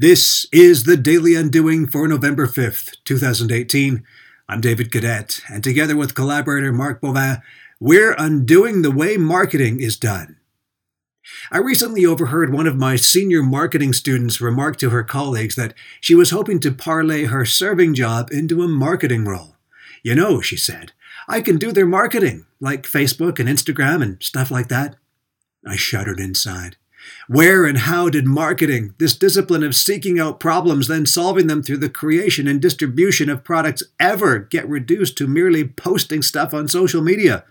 This is the Daily Undoing for November 5th, 2018. I'm David Gaudet, and together with collaborator Mark Boivin, we're undoing the way marketing is done. I recently overheard one of my senior marketing students remark to her colleagues that she was hoping to parlay her serving job into a marketing role. You know, she said, I can do their marketing, like Facebook and Instagram and stuff like that. I shuddered inside. Where and how did marketing, this discipline of seeking out problems, then solving them through the creation and distribution of products, ever get reduced to merely posting stuff on social media?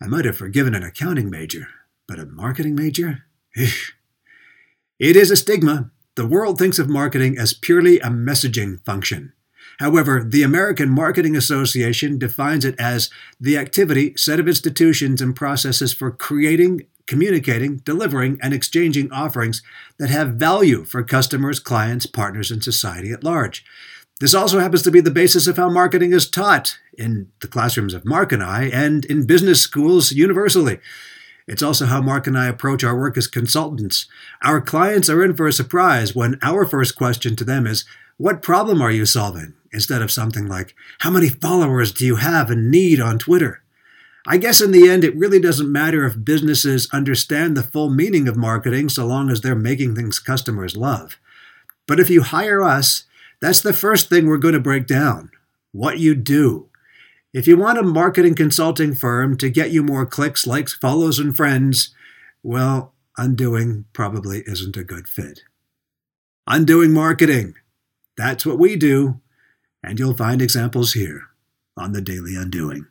I might have forgiven an accounting major, but a marketing major? It is a stigma. The world thinks of marketing as purely a messaging function. However, the American Marketing Association defines it as the activity, set of institutions, and processes for creating, communicating, delivering, and exchanging offerings that have value for customers, clients, partners, and society at large. This also happens to be the basis of how marketing is taught in the classrooms of Mark and I and in business schools universally. It's also how Mark and I approach our work as consultants. Our clients are in for a surprise when our first question to them is, What problem are you solving? instead of something like, How many followers do you have and need on Twitter? I guess in the end, it really doesn't matter if businesses understand the full meaning of marketing so long as they're making things customers love. But if you hire us, that's the first thing we're going to break down what you do. If you want a marketing consulting firm to get you more clicks, likes, follows, and friends, well, undoing probably isn't a good fit. Undoing marketing. That's what we do and you'll find examples here on the Daily Undoing.